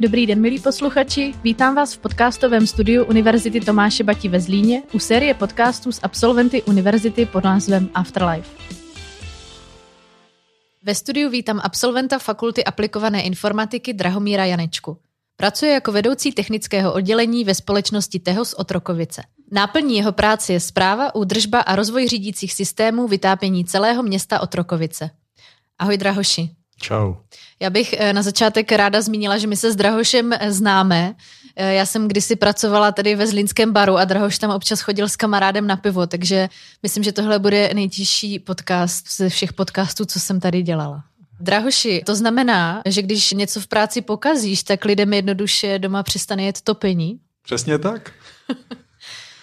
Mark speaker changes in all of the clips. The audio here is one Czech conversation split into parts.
Speaker 1: Dobrý den, milí posluchači. Vítám vás v podcastovém studiu Univerzity Tomáše Bati ve Zlíně u série podcastů s absolventy univerzity pod názvem Afterlife. Ve studiu vítám absolventa Fakulty aplikované informatiky Drahomíra Janečku. Pracuje jako vedoucí technického oddělení ve společnosti Tehos Otrokovice. Náplní jeho práce je zpráva, údržba a rozvoj řídících systémů vytápění celého města Otrokovice. Ahoj Drahoši.
Speaker 2: Čau.
Speaker 1: Já bych eh, na začátek ráda zmínila, že my se s Drahošem eh, známe. Eh, já jsem kdysi pracovala tady ve Zlínském baru a Drahoš tam občas chodil s kamarádem na pivo, takže myslím, že tohle bude nejtěžší podcast ze všech podcastů, co jsem tady dělala. Drahoši, to znamená, že když něco v práci pokazíš, tak lidem jednoduše doma přestane jet topení?
Speaker 2: Přesně tak.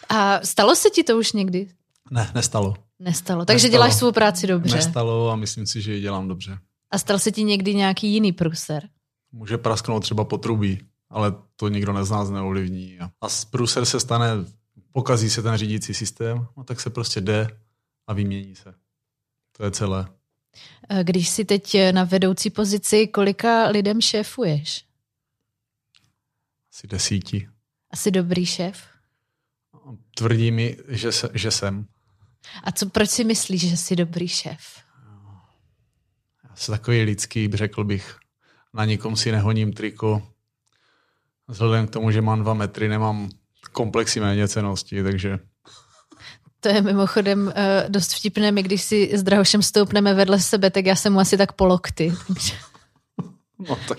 Speaker 1: a stalo se ti to už někdy?
Speaker 2: Ne, nestalo.
Speaker 1: Nestalo, takže nestalo. děláš svou práci dobře.
Speaker 2: Nestalo a myslím si, že ji dělám dobře.
Speaker 1: A stal se ti někdy nějaký jiný průser?
Speaker 2: Může prasknout třeba potrubí, ale to nikdo z nás neovlivní. A z průser se stane, pokazí se ten řídící systém, no tak se prostě jde a vymění se. To je celé.
Speaker 1: Když jsi teď na vedoucí pozici, kolika lidem šéfuješ?
Speaker 2: Asi desíti.
Speaker 1: Asi dobrý šéf?
Speaker 2: Tvrdí mi, že, se, že jsem.
Speaker 1: A co, proč si myslíš, že jsi dobrý šéf?
Speaker 2: Jsem takový lidský, řekl bych. Na nikom si nehoním triko. Vzhledem k tomu, že mám dva metry, nemám komplexy méněcenosti, takže...
Speaker 1: To je mimochodem uh, dost vtipné, my když si s Drahošem stoupneme vedle sebe, tak já jsem mu asi tak po lokty.
Speaker 2: no tak...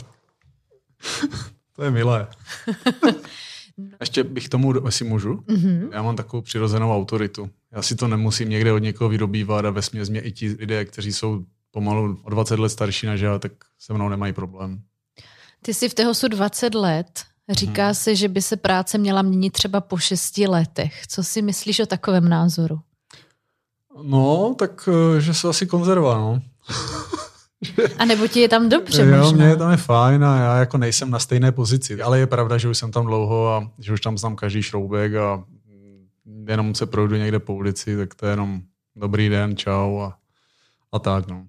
Speaker 2: to je milé. Ještě bych tomu, jestli můžu, mm-hmm. já mám takovou přirozenou autoritu. Já si to nemusím někde od někoho vydobývat a ve mě i ti lidé, kteří jsou pomalu o 20 let starší než já, tak se mnou nemají problém.
Speaker 1: Ty jsi v Tehosu 20 let. Říká hmm. se, že by se práce měla měnit třeba po 6 letech. Co si myslíš o takovém názoru?
Speaker 2: No, tak eh, že se asi konzerva, no.
Speaker 1: A nebo ti je tam dobře
Speaker 2: jo,
Speaker 1: možná.
Speaker 2: mě je tam je fajn a já jako nejsem na stejné pozici, ale je pravda, že už jsem tam dlouho a že už tam znám každý šroubek a jenom se projdu někde po ulici, tak to je jenom dobrý den, čau a, a tak, no.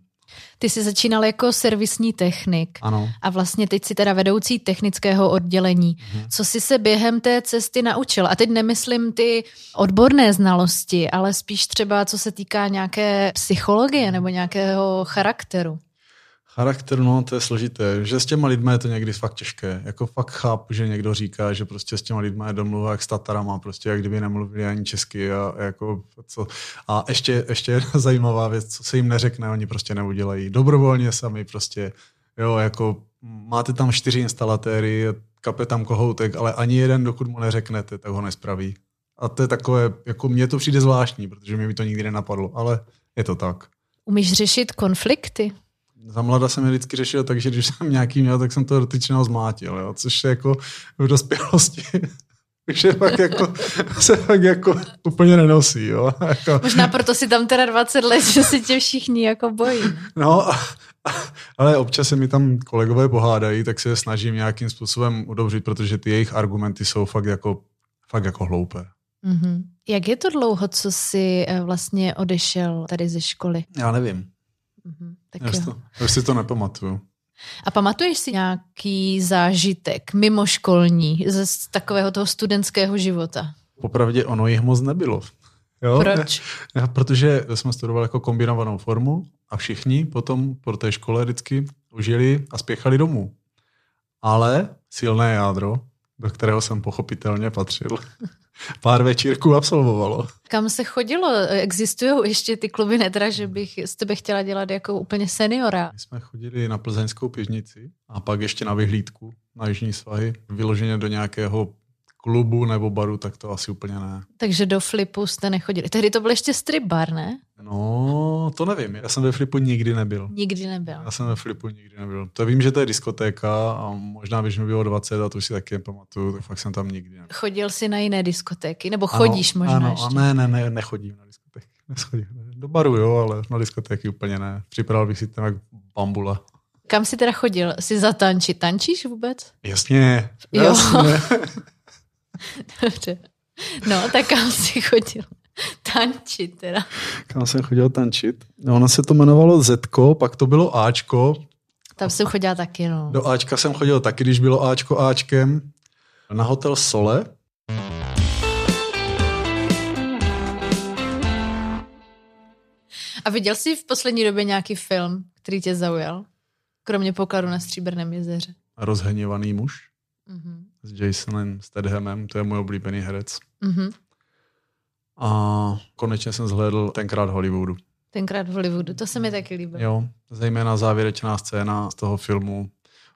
Speaker 1: Ty jsi začínal jako servisní technik
Speaker 2: ano.
Speaker 1: a vlastně teď si teda vedoucí technického oddělení. Mhm. Co jsi se během té cesty naučil? A teď nemyslím ty odborné znalosti, ale spíš třeba co se týká nějaké psychologie nebo nějakého charakteru.
Speaker 2: Charakter, no, to je složité. Že s těma lidmi je to někdy fakt těžké. Jako fakt chápu, že někdo říká, že prostě s těma lidmi je domluva jak s Tatarama, prostě jak kdyby nemluvili ani česky a jako co. A ještě, ještě jedna zajímavá věc, co se jim neřekne, oni prostě neudělají. Dobrovolně sami prostě, jo, jako máte tam čtyři instalatéry, kape tam kohoutek, ale ani jeden, dokud mu neřeknete, tak ho nespraví. A to je takové, jako mně to přijde zvláštní, protože mě by to nikdy nenapadlo, ale je to tak.
Speaker 1: Umíš řešit konflikty?
Speaker 2: Za mlada jsem je vždycky řešil tak, že když jsem nějaký měl, tak jsem to dotyčného zmátil, jo? což je jako v dospělosti už je fakt jako, se fakt jako úplně nenosí. Jo? Jako...
Speaker 1: Možná proto si tam teda 20 let, že si tě všichni jako bojí.
Speaker 2: No, ale občas se mi tam kolegové pohádají, tak se snažím nějakým způsobem udobřit, protože ty jejich argumenty jsou fakt jako, fakt jako hloupé.
Speaker 1: Mm-hmm. Jak je to dlouho, co jsi eh, vlastně odešel tady ze školy?
Speaker 2: Já nevím. Mm-hmm. Tak já, to, já si to nepamatuju.
Speaker 1: A pamatuješ si nějaký zážitek mimoškolní ze takového toho studentského života?
Speaker 2: Popravdě ono jich moc nebylo.
Speaker 1: Jo? Proč?
Speaker 2: Já, protože jsme studovali jako kombinovanou formu a všichni potom po té škole vždycky užili a spěchali domů. Ale silné jádro, do kterého jsem pochopitelně patřil, pár večírků absolvovalo.
Speaker 1: Kam se chodilo? Existují ještě ty kluby netra, že bych s tebe chtěla dělat jako úplně seniora?
Speaker 2: My jsme chodili na plzeňskou pěžnici a pak ještě na vyhlídku na Jižní svahy, vyloženě do nějakého klubu nebo baru, tak to asi úplně ne.
Speaker 1: Takže do flipu jste nechodili. Tehdy to byl ještě strip bar, ne?
Speaker 2: No, to nevím. Já jsem ve flipu nikdy nebyl.
Speaker 1: Nikdy nebyl.
Speaker 2: Já jsem ve flipu nikdy nebyl. To vím, že to je diskotéka a možná, když mi bylo 20 a to už si taky nepamatuju, tak fakt jsem tam nikdy nebyl.
Speaker 1: Chodil jsi na jiné diskotéky? Nebo chodíš ano, možná
Speaker 2: ano,
Speaker 1: ještě?
Speaker 2: Ne, ne, ne, nechodím na diskotéky. Neschodím. Do baru jo, ale na diskotéky úplně ne. Připravil bych si tam jak bambula.
Speaker 1: Kam jsi teda chodil? Jsi zatančit? Tančíš vůbec?
Speaker 2: Jasně.
Speaker 1: Jo.
Speaker 2: Jasně.
Speaker 1: Dobře. No, tak kam jsi chodil? Tančit teda.
Speaker 2: Kam jsem chodil tančit? No, ono se to jmenovalo Zetko, pak to bylo Ačko,
Speaker 1: Tam jsem chodila taky, no.
Speaker 2: Do Ačka jsem chodil taky, když bylo Ačko Ačkem. Na hotel Sole.
Speaker 1: A viděl jsi v poslední době nějaký film, který tě zaujal? Kromě pokladu na Stříbrném jezeře.
Speaker 2: Rozhněvaný muž
Speaker 1: Mhm.
Speaker 2: S Jasonem Stedhamem, to je můj oblíbený herec.
Speaker 1: Mhm.
Speaker 2: A konečně jsem zhlédl tenkrát Hollywoodu.
Speaker 1: Tenkrát v Hollywoodu, to se mi taky líbilo.
Speaker 2: Jo, zejména závěrečná scéna z toho filmu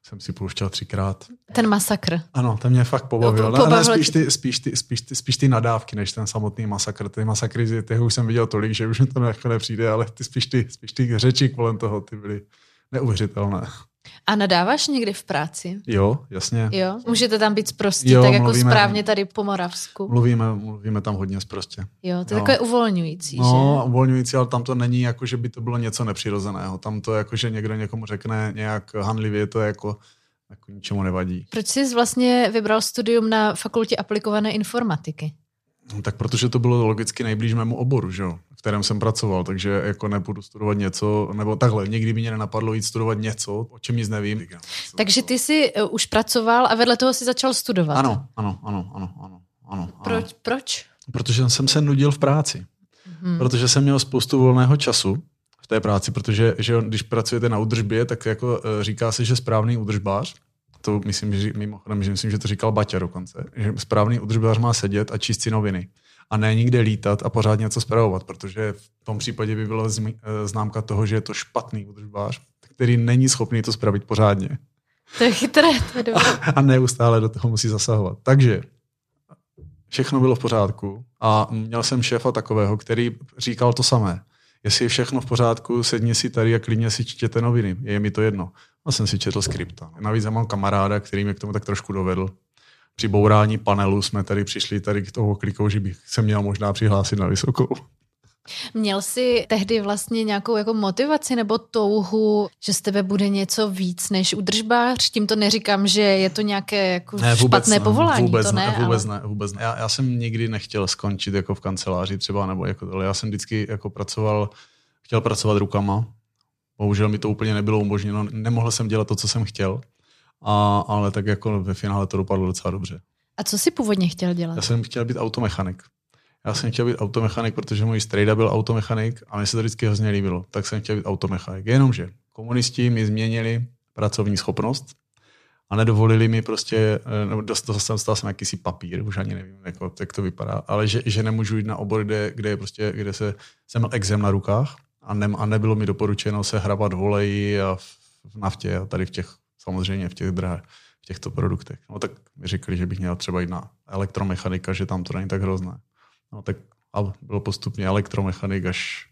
Speaker 2: jsem si pouštěl třikrát.
Speaker 1: Ten masakr.
Speaker 2: Ano, ten mě fakt pobavil.
Speaker 1: No, po-
Speaker 2: po, ne,
Speaker 1: pobavil
Speaker 2: spíš, ty, spíš, ty, spíš, ty, spíš ty nadávky, než ten samotný masakr. Ty masakry, těch už jsem viděl tolik, že už mi to jako nepřijde, ale ty spíš ty, spíš ty řeči kolem toho, ty byly neuvěřitelné.
Speaker 1: A nadáváš někdy v práci?
Speaker 2: Jo, jasně.
Speaker 1: Jo? Můžete tam být zprostí,
Speaker 2: Jo,
Speaker 1: tak jako
Speaker 2: mluvíme-
Speaker 1: správně tady po Moravsku.
Speaker 2: Mluvíme, mluvíme tam hodně prostě.
Speaker 1: Jo, to je
Speaker 2: Jo.
Speaker 1: takové uvolňující,
Speaker 2: No,
Speaker 1: že?
Speaker 2: uvolňující, ale tam to není jako, že by to bylo něco nepřirozeného. Tam to jako, že někdo někomu řekne nějak hanlivě, to je jako, jako ničemu nevadí.
Speaker 1: Proč jsi vlastně vybral studium na fakultě aplikované informatiky?
Speaker 2: No, tak protože to bylo logicky nejblíž mému oboru, že jo, v kterém jsem pracoval, takže jako nebudu studovat něco, nebo takhle, nikdy by mě nenapadlo jít studovat něco, o čem nic nevím.
Speaker 1: Takže ty jsi uh, už pracoval a vedle toho si začal studovat.
Speaker 2: Ano, ano, ano, ano, ano. ano,
Speaker 1: Proč? Proč?
Speaker 2: Protože jsem se nudil v práci.
Speaker 1: Hmm.
Speaker 2: Protože jsem měl spoustu volného času v té práci, protože že když pracujete na údržbě, tak jako eh, říká se, že správný údržbář, to myslím, že mimochodem, že myslím, že to říkal Baťa dokonce, že správný údržbář má sedět a číst si noviny a ne nikde lítat a pořád něco zpravovat, protože v tom případě by byla eh, známka toho, že je to špatný údržbář, který není schopný to spravit pořádně
Speaker 1: To je chytré, to je dobré.
Speaker 2: a neustále do toho musí zasahovat. Takže všechno bylo v pořádku a měl jsem šéfa takového, který říkal to samé. Jestli je všechno v pořádku, sedni si tady a klidně si čtěte noviny. Je mi to jedno. A jsem si četl skripta. Navíc já mám kamaráda, který mě k tomu tak trošku dovedl. Při bourání panelu jsme tady přišli tady k toho klikou, že bych se měl možná přihlásit na vysokou.
Speaker 1: Měl jsi tehdy vlastně nějakou jako motivaci nebo touhu, že z tebe bude něco víc než udržbář? Tím to neříkám, že je to nějaké jako špatné povolání,
Speaker 2: vůbec
Speaker 1: to ne,
Speaker 2: vůbec
Speaker 1: ale...
Speaker 2: ne, vůbec ne. Já, já, jsem nikdy nechtěl skončit jako v kanceláři třeba, nebo jako tohle. Já jsem vždycky jako pracoval, chtěl pracovat rukama. Bohužel mi to úplně nebylo umožněno. Nemohl jsem dělat to, co jsem chtěl. A, ale tak jako ve finále to dopadlo docela dobře.
Speaker 1: A co jsi původně chtěl dělat?
Speaker 2: Já jsem chtěl být automechanik. Já jsem chtěl být automechanik, protože můj strejda byl automechanik a mi se to vždycky hrozně líbilo. Tak jsem chtěl být automechanik. Jenomže komunisti mi změnili pracovní schopnost a nedovolili mi prostě, eh, nebo dostal jsem, dostal jsem jakýsi papír, už ani nevím, jako, jak to vypadá, ale že, že nemůžu jít na obor, kde, kde, je prostě, kde se, jsem měl exem na rukách a, ne, a nebylo mi doporučeno se hrabat v oleji a v, v naftě a tady v těch, samozřejmě v těch drahé, v těchto produktech. No tak mi řekli, že bych měl třeba jít na elektromechanika, že tam to není tak hrozné. No tak a bylo postupně elektromechanik až,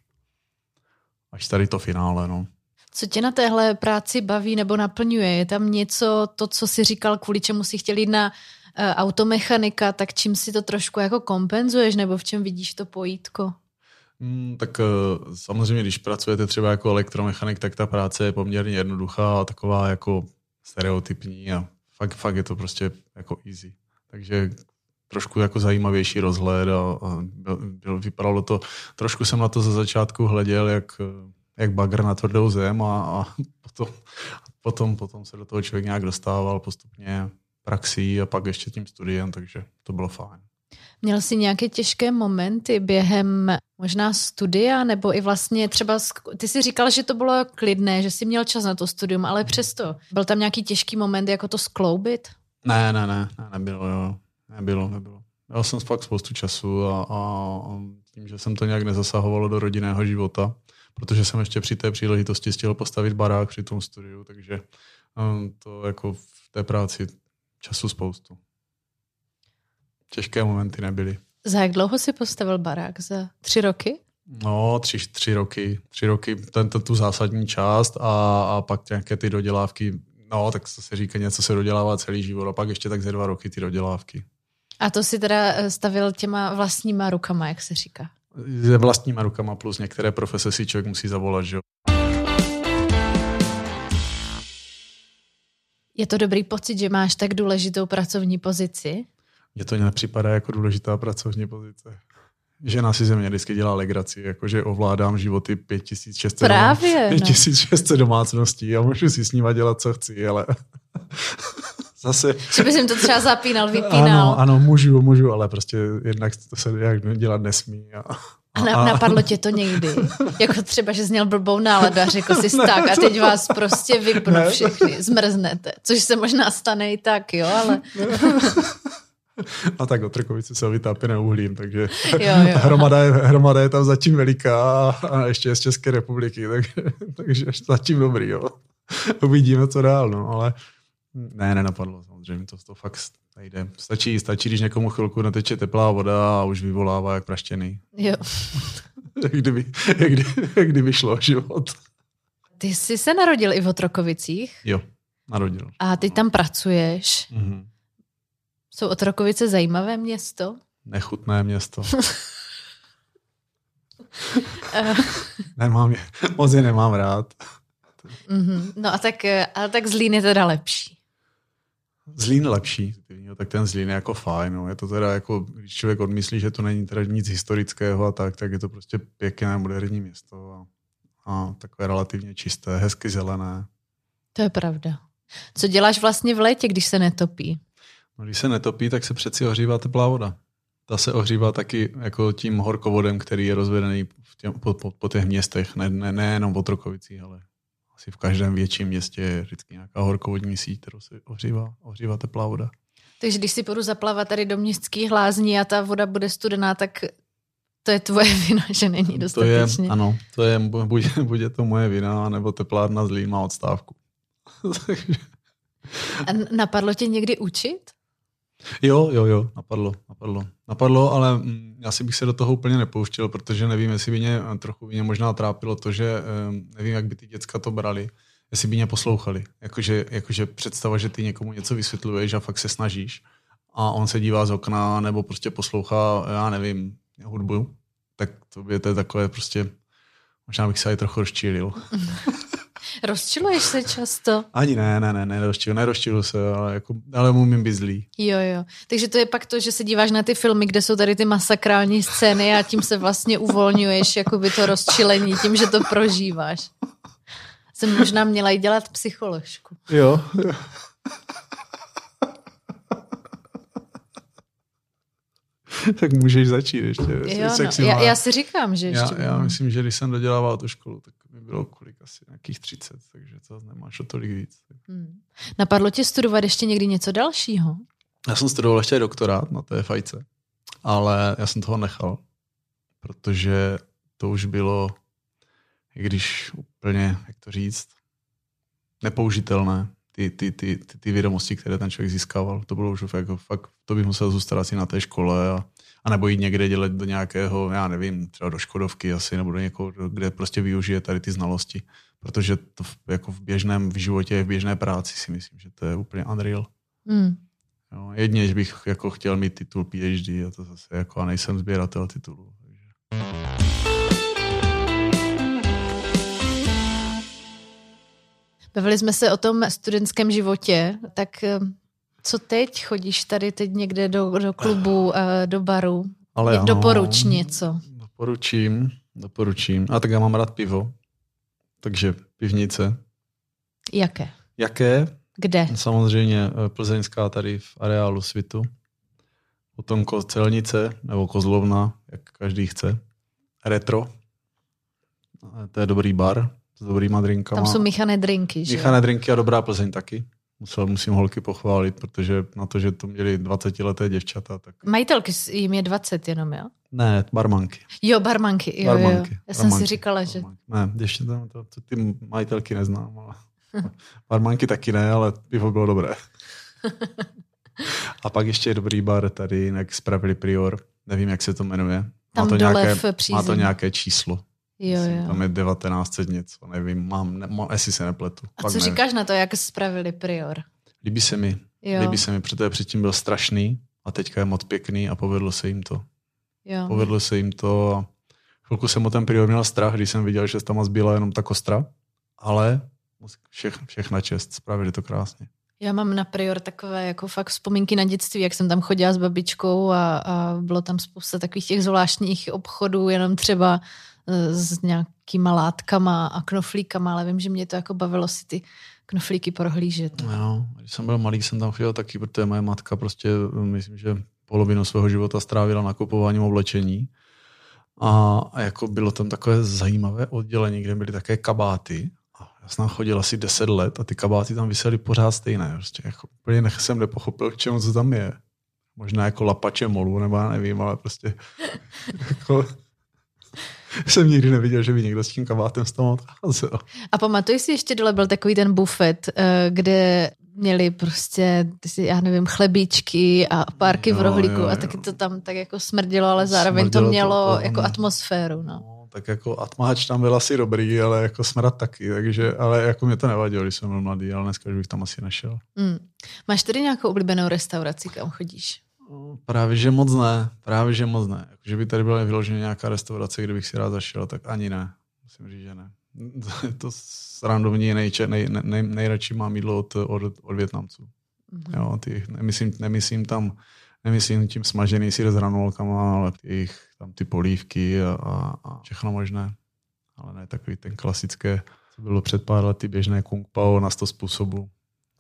Speaker 2: až tady to finále, no.
Speaker 1: Co tě na téhle práci baví nebo naplňuje? Je tam něco, to, co jsi říkal, kvůli čemu si chtěl jít na uh, automechanika, tak čím si to trošku jako kompenzuješ, nebo v čem vidíš to pojítko?
Speaker 2: Hmm, tak uh, samozřejmě, když pracujete třeba jako elektromechanik, tak ta práce je poměrně jednoduchá a taková jako stereotypní a fakt, fakt je to prostě jako easy. Takže trošku jako zajímavější rozhled a, a byl, byl, vypadalo to, trošku jsem na to za začátku hleděl, jak, jak bagr na tvrdou zem a, a potom, potom, potom se do toho člověk nějak dostával postupně praxí a pak ještě tím studiem, takže to bylo fajn.
Speaker 1: Měl jsi nějaké těžké momenty během možná studia, nebo i vlastně třeba, ty jsi říkal, že to bylo klidné, že jsi měl čas na to studium, ale přesto, byl tam nějaký těžký moment, jako to skloubit?
Speaker 2: Ne, ne, ne, ne nebylo, jo. Nebylo, nebylo. Měl jsem fakt spoustu času a, a, a tím, že jsem to nějak nezasahovalo do rodinného života, protože jsem ještě při té příležitosti stihl postavit barák při tom studiu, takže um, to jako v té práci času spoustu. Těžké momenty nebyly.
Speaker 1: Za jak dlouho si postavil barák? Za tři roky?
Speaker 2: No, tři, tři roky. Tři roky, tento, tu zásadní část a, a pak nějaké ty dodělávky. No, tak to se říká, něco se dodělává celý život a pak ještě tak ze dva roky ty dodělávky.
Speaker 1: A to si teda stavil těma vlastníma rukama, jak se říká?
Speaker 2: Se vlastníma rukama plus některé profese si člověk musí zavolat, že jo.
Speaker 1: Je to dobrý pocit, že máš tak důležitou pracovní pozici?
Speaker 2: Mně to nepřipadá jako důležitá pracovní pozice. Žena si ze mě vždycky dělá legraci, jakože ovládám životy 5600,
Speaker 1: Právě,
Speaker 2: domá... 5600 domácností a můžu si s nima dělat, co chci, ale zase...
Speaker 1: Že bys jim to třeba zapínal, vypínal.
Speaker 2: Ano, ano, můžu, můžu, ale prostě jednak to se jak dělat nesmí. A,
Speaker 1: a na, napadlo tě to někdy? Jako třeba, že měl blbou náladu a řekl jsi tak a teď vás prostě vypnu ne. všechny, zmrznete. Což se možná stane i tak, jo, ale...
Speaker 2: A tak Otrokovice jsou vytápěné uhlím, takže jo, jo. Hromada, je, hromada je tam zatím veliká a ještě je z České republiky, tak, takže zatím dobrý, jo. Uvidíme, co dál, no, ale ne, nenapadlo samozřejmě, to, to fakt nejde. Stačí, stačí, když někomu chvilku nateče teplá voda a už vyvolává jak praštěný.
Speaker 1: Jo.
Speaker 2: jak, kdyby, jak, kdyby, jak kdyby šlo život.
Speaker 1: Ty jsi se narodil i v Otrokovicích?
Speaker 2: Jo, narodil.
Speaker 1: A ty tam pracuješ. Mm-hmm. Jsou Otrokovice zajímavé město?
Speaker 2: Nechutné město. nemám je, moc je nemám rád.
Speaker 1: Mm-hmm. No a tak, ale tak Zlín je teda lepší.
Speaker 2: Zlín lepší, tak ten Zlín je jako fajn. No. Je to teda jako, když člověk odmyslí, že to není teda nic historického a tak, tak je to prostě pěkné moderní město a, a takové relativně čisté, hezky zelené.
Speaker 1: To je pravda. Co děláš vlastně v létě, když se netopí?
Speaker 2: No, když se netopí, tak se přeci ohřívá teplá voda. Ta se ohřívá taky jako tím horkovodem, který je rozvedený v těm, po, po, po těch městech, ne, ne, nejenom v Otrokovicích, ale asi v každém větším městě je vždycky nějaká horkovodní síť, kterou se ohřívá, ohřívá teplá voda.
Speaker 1: Takže když si půjdu zaplavat tady do městských hlázní a ta voda bude studená, tak to je tvoje vina, že není dostatečně.
Speaker 2: To je, ano, to je, buď, buď je to moje vina, nebo teplárna zlý má odstávku.
Speaker 1: a napadlo tě někdy učit?
Speaker 2: Jo, jo, jo, napadlo, napadlo. Napadlo, ale mm, já si bych se do toho úplně nepouštěl, protože nevím, jestli by mě trochu by mě možná trápilo to, že nevím, jak by ty děcka to brali, jestli by mě poslouchali. Jakože, jakože představa, že ty někomu něco vysvětluješ a fakt se snažíš a on se dívá z okna nebo prostě poslouchá, já nevím, hudbu, tak to, by, to je takové prostě, možná bych se i trochu rozčílil.
Speaker 1: Rozčiluješ se často?
Speaker 2: Ani ne, ne, ne, nerozčilu, nerozčilu se, ale, jako, ale umím být zlý.
Speaker 1: Jo, jo. Takže to je pak to, že se díváš na ty filmy, kde jsou tady ty masakrální scény a tím se vlastně uvolňuješ jakoby to rozčilení, tím, že to prožíváš. Jsem možná měla i dělat psycholožku.
Speaker 2: Jo. jo. tak můžeš začít ještě.
Speaker 1: Jo, no. já, já si říkám, že ještě.
Speaker 2: Já, já myslím, že když jsem dodělával tu školu, tak mi bylo kolik asi nějakých 30, takže to nemáš o tolik víc. Hmm.
Speaker 1: Napadlo tě studovat ještě někdy něco dalšího?
Speaker 2: Já jsem studoval ještě doktorát na té fajce, ale já jsem toho nechal, protože to už bylo, i když úplně, jak to říct, nepoužitelné, ty, ty, ty, ty, ty vědomosti, které ten člověk získával. To bylo už jako fakt, to bych musel zůstat asi na té škole a, a nebo jít někde dělat do nějakého, já nevím, třeba do Škodovky asi, nebo do někoho, kde prostě využije tady ty znalosti. Protože to v, jako v běžném v životě, v běžné práci si myslím, že to je úplně unreal. Mm. Jo, jedně, že bych jako chtěl mít titul PhD a to zase jako a nejsem sběratel titulů.
Speaker 1: Bavili jsme se o tom studentském životě, tak eh, co teď? Chodíš tady teď někde do, do klubu, eh, do baru? Ale ano, Doporuč něco.
Speaker 2: Doporučím, doporučím. A tak já mám rád pivo, takže pivnice.
Speaker 1: Jaké?
Speaker 2: Jaké?
Speaker 1: Kde?
Speaker 2: Samozřejmě eh, plzeňská tady v areálu Svitu. Potom celnice nebo kozlovna, jak každý chce. Retro. To je dobrý bar s dobrýma drinkama.
Speaker 1: Tam jsou míchané drinky, že?
Speaker 2: Míchané drinky a dobrá Plzeň taky. Musel, musím holky pochválit, protože na to, že to měli 20 leté děvčata. Tak...
Speaker 1: Majitelky jim je 20 jenom, jo?
Speaker 2: Ne, barmanky.
Speaker 1: Jo, barmanky, jo, barmanky, jo. Já barmanky, jsem si říkala, že...
Speaker 2: Ne, ještě to, to, to, ty majitelky neznám, ale barmanky taky ne, ale pivo bylo dobré. a pak ještě je dobrý bar tady, jak spravili Prior, nevím, jak se to jmenuje.
Speaker 1: Tam má
Speaker 2: to,
Speaker 1: dole
Speaker 2: nějaké,
Speaker 1: v
Speaker 2: má to nějaké číslo.
Speaker 1: Jo, jo.
Speaker 2: Tam je 1900 něco, nevím, mám, ne, mám jestli se nepletu.
Speaker 1: A co nevím. říkáš na to, jak spravili Prior?
Speaker 2: Líbí se mi, jo. líbí se mi, protože předtím byl strašný a teďka je moc pěkný a povedlo se jim to.
Speaker 1: Jo.
Speaker 2: Povedlo se jim to a chvilku jsem o ten Prior měl strach, když jsem viděl, že tam zbyla jenom ta kostra, ale všech, všechna čest, spravili to krásně.
Speaker 1: Já mám na prior takové jako fakt vzpomínky na dětství, jak jsem tam chodila s babičkou a, a bylo tam spousta takových těch zvláštních obchodů, jenom třeba s nějakýma látkama a knoflíkama, ale vím, že mě to jako bavilo si ty knoflíky prohlížet.
Speaker 2: No, když jsem byl malý, jsem tam chodil taky, protože moje matka prostě, myslím, že polovinu svého života strávila nakupováním oblečení. A, a jako bylo tam takové zajímavé oddělení, kde byly také kabáty. A já jsem tam chodil asi 10 let a ty kabáty tam vysely pořád stejné. Prostě jako úplně nech jsem nepochopil, k čemu co tam je. Možná jako lapače molu, nebo já nevím, ale prostě jako, jsem nikdy neviděl, že by někdo s tím kabátem z toho odcházel.
Speaker 1: A pamatuj si, ještě dole byl takový ten bufet, eh, kde měli prostě, já nevím, chlebíčky a párky jo, v rohlíku jo, jo. a taky to tam tak jako smrdilo, ale zároveň smrdilo to mělo to, to, jako atmosféru. No. no.
Speaker 2: tak jako atmáč tam byl asi dobrý, ale jako smrad taky, takže, ale jako mě to nevadilo, když jsem byl mladý, ale dneska už bych tam asi nešel. Mm.
Speaker 1: Máš tedy nějakou oblíbenou restauraci, kam chodíš?
Speaker 2: Právě, že moc ne. Právě, že moc ne. Jako, že by tady byla vyloženě nějaká restaurace, kde bych si rád zašel, tak ani ne. Musím říct, že ne. to randomní nej, nej, nej, nejradši mám jídlo od, od, od Větnamců. Mm-hmm. Jo, ty, nemyslím, nemyslím tam nemyslím tím smažený sír s hranolkama, ale ty, tam ty polívky a, a, a všechno možné. Ale ne takový ten klasické, co bylo před pár lety běžné kung pao na 100 způsobů.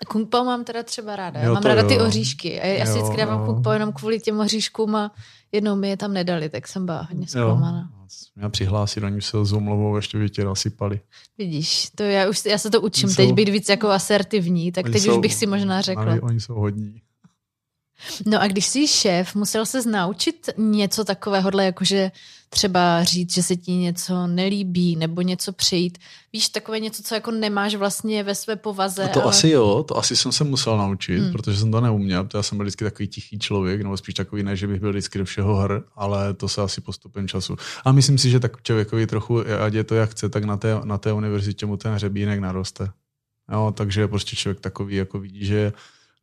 Speaker 1: Kung pao mám teda třeba ráda. Jo, mám ráda jo. ty oříšky. A já jo, si vždycky dávám kung pao jenom kvůli těm oříškům a jednou mi je tam nedali, tak jsem byla hodně zklamaná.
Speaker 2: Já přihlásit, oni se s omluvou ještě by tě nasypali.
Speaker 1: Vidíš, to já, už, já se to učím teď být víc jako asertivní, tak teď jsou, už bych si možná řekla.
Speaker 2: Oni jsou hodní.
Speaker 1: No a když jsi šéf, musel se naučit něco takového, jakože třeba říct, že se ti něco nelíbí nebo něco přejít. Víš, takové něco, co jako nemáš vlastně ve své povaze.
Speaker 2: No to ale... asi jo, to asi jsem se musel naučit, hmm. protože jsem to neuměl, protože já jsem byl vždycky takový tichý člověk, nebo spíš takový ne, že bych byl vždycky do všeho hr, ale to se asi postupem času. A myslím si, že tak člověkovi trochu, ať je to jak chce, tak na té, na té univerzitě mu ten hřebínek naroste. Jo, takže prostě člověk takový jako vidí, že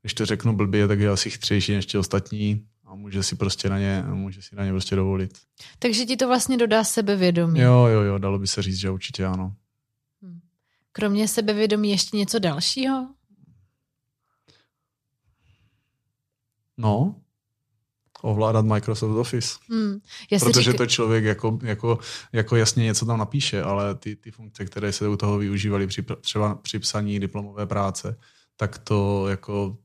Speaker 2: když to řeknu blbě, tak je asi chytřejší než ti ostatní a může si prostě na ně, může si na ně prostě dovolit.
Speaker 1: Takže ti to vlastně dodá sebevědomí.
Speaker 2: Jo, jo, jo, dalo by se říct, že určitě ano.
Speaker 1: Hm. Kromě sebevědomí ještě něco dalšího?
Speaker 2: No, ovládat Microsoft Office. Hmm. Protože řík... to člověk jako, jako, jako jasně něco tam napíše, ale ty, ty funkce, které se u toho využívaly při, třeba při psaní diplomové práce, tak to jako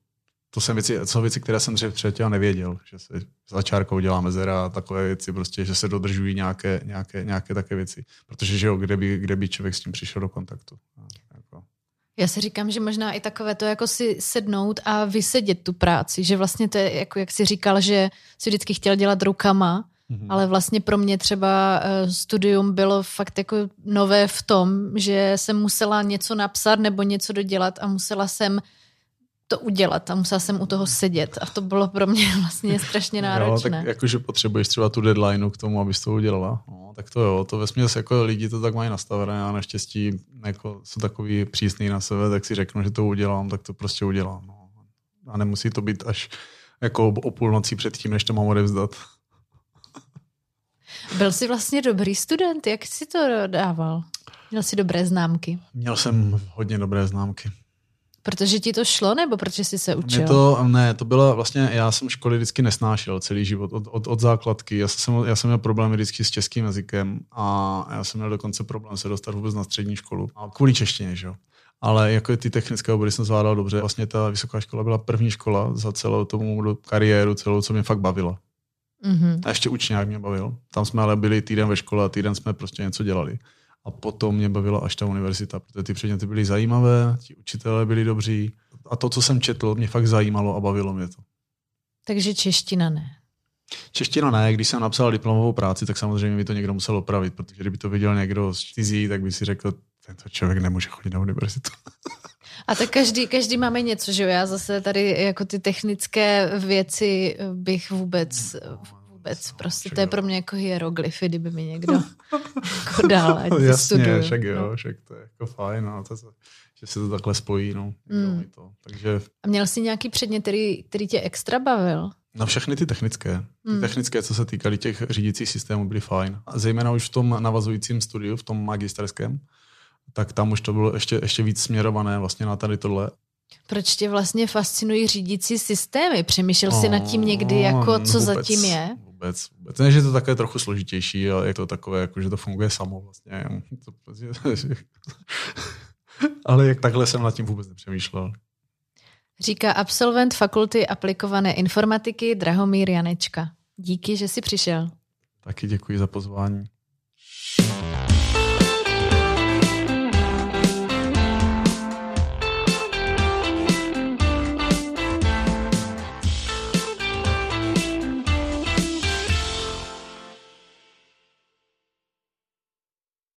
Speaker 2: to jsem věci, jsou věci, které jsem dřív předtím nevěděl, že se za čárkou dělá mezera a takové věci, prostě, že se dodržují nějaké, nějaké, nějaké také věci. Protože že jo, kde by, kde by člověk s tím přišel do kontaktu. Jako.
Speaker 1: Já si říkám, že možná i takové to jako si sednout a vysedět tu práci, že vlastně to je, jako jak si říkal, že si vždycky chtěl dělat rukama, Mm-hmm. Ale vlastně pro mě třeba eh, studium bylo fakt jako nové v tom, že jsem musela něco napsat nebo něco dodělat a musela jsem to udělat a musela jsem u toho sedět a to bylo pro mě vlastně strašně náročné.
Speaker 2: jo, tak jakože potřebuješ třeba tu deadline k tomu, abys to udělala. No, tak to jo, to ve jako lidi to tak mají nastavené a naštěstí jako jsou takový přísný na sebe, tak si řeknu, že to udělám, tak to prostě udělám. No. A nemusí to být až jako o půlnocí předtím, než to mám odevzdat.
Speaker 1: Byl jsi vlastně dobrý student, jak jsi to dával? Měl jsi dobré známky?
Speaker 2: Měl jsem hodně dobré známky.
Speaker 1: Protože ti to šlo, nebo protože jsi se učil?
Speaker 2: Mě to, ne, to byla vlastně, já jsem školy vždycky nesnášel celý život, od, od, od základky. Já jsem, já jsem měl problémy vždycky s českým jazykem a já jsem měl dokonce problém se dostat vůbec na střední školu. A kvůli češtině, že jo. Ale jako ty technické obory jsem zvládal dobře. Vlastně ta vysoká škola byla první škola za celou tomu kariéru, celou, co mě fakt bavila. Mm-hmm. A ještě učňák mě bavil. Tam jsme ale byli týden ve škole a týden jsme prostě něco dělali. A potom mě bavila až ta univerzita, protože ty předměty byly zajímavé, ti učitelé byli dobří a to, co jsem četl, mě fakt zajímalo a bavilo mě to.
Speaker 1: Takže čeština ne.
Speaker 2: Čeština ne, když jsem napsal diplomovou práci, tak samozřejmě by to někdo musel opravit, protože kdyby to viděl někdo z cizí, tak by si řekl, tento člověk nemůže chodit na univerzitu.
Speaker 1: A tak každý, každý máme něco, že jo? Já zase tady jako ty technické věci bych vůbec, vůbec. Prostě to je pro mě jako hieroglyfy, kdyby mi někdo jako dal, ať
Speaker 2: Jasně, studuju. však jo, no. však to je jako fajn, no, to, že se to takhle spojí, no. Mm. To. Takže...
Speaker 1: A měl jsi nějaký předmět, který, který tě extra bavil?
Speaker 2: No všechny ty technické. Ty mm. technické, co se týkaly těch řídících systémů, byly fajn. A zejména už v tom navazujícím studiu, v tom magisterském, tak tam už to bylo ještě, ještě víc směrované vlastně na tady tohle.
Speaker 1: Proč tě vlastně fascinují řídící systémy? Přemýšlel jsi nad tím někdy, jako co
Speaker 2: vůbec,
Speaker 1: zatím je?
Speaker 2: Vůbec, vůbec. Ne, že je to také trochu složitější, ale je to takové, jako, že to funguje samo vlastně. To, ale jak takhle jsem nad tím vůbec nepřemýšlel.
Speaker 1: Říká absolvent fakulty aplikované informatiky Drahomír Janečka. Díky, že jsi přišel.
Speaker 2: Taky děkuji za pozvání.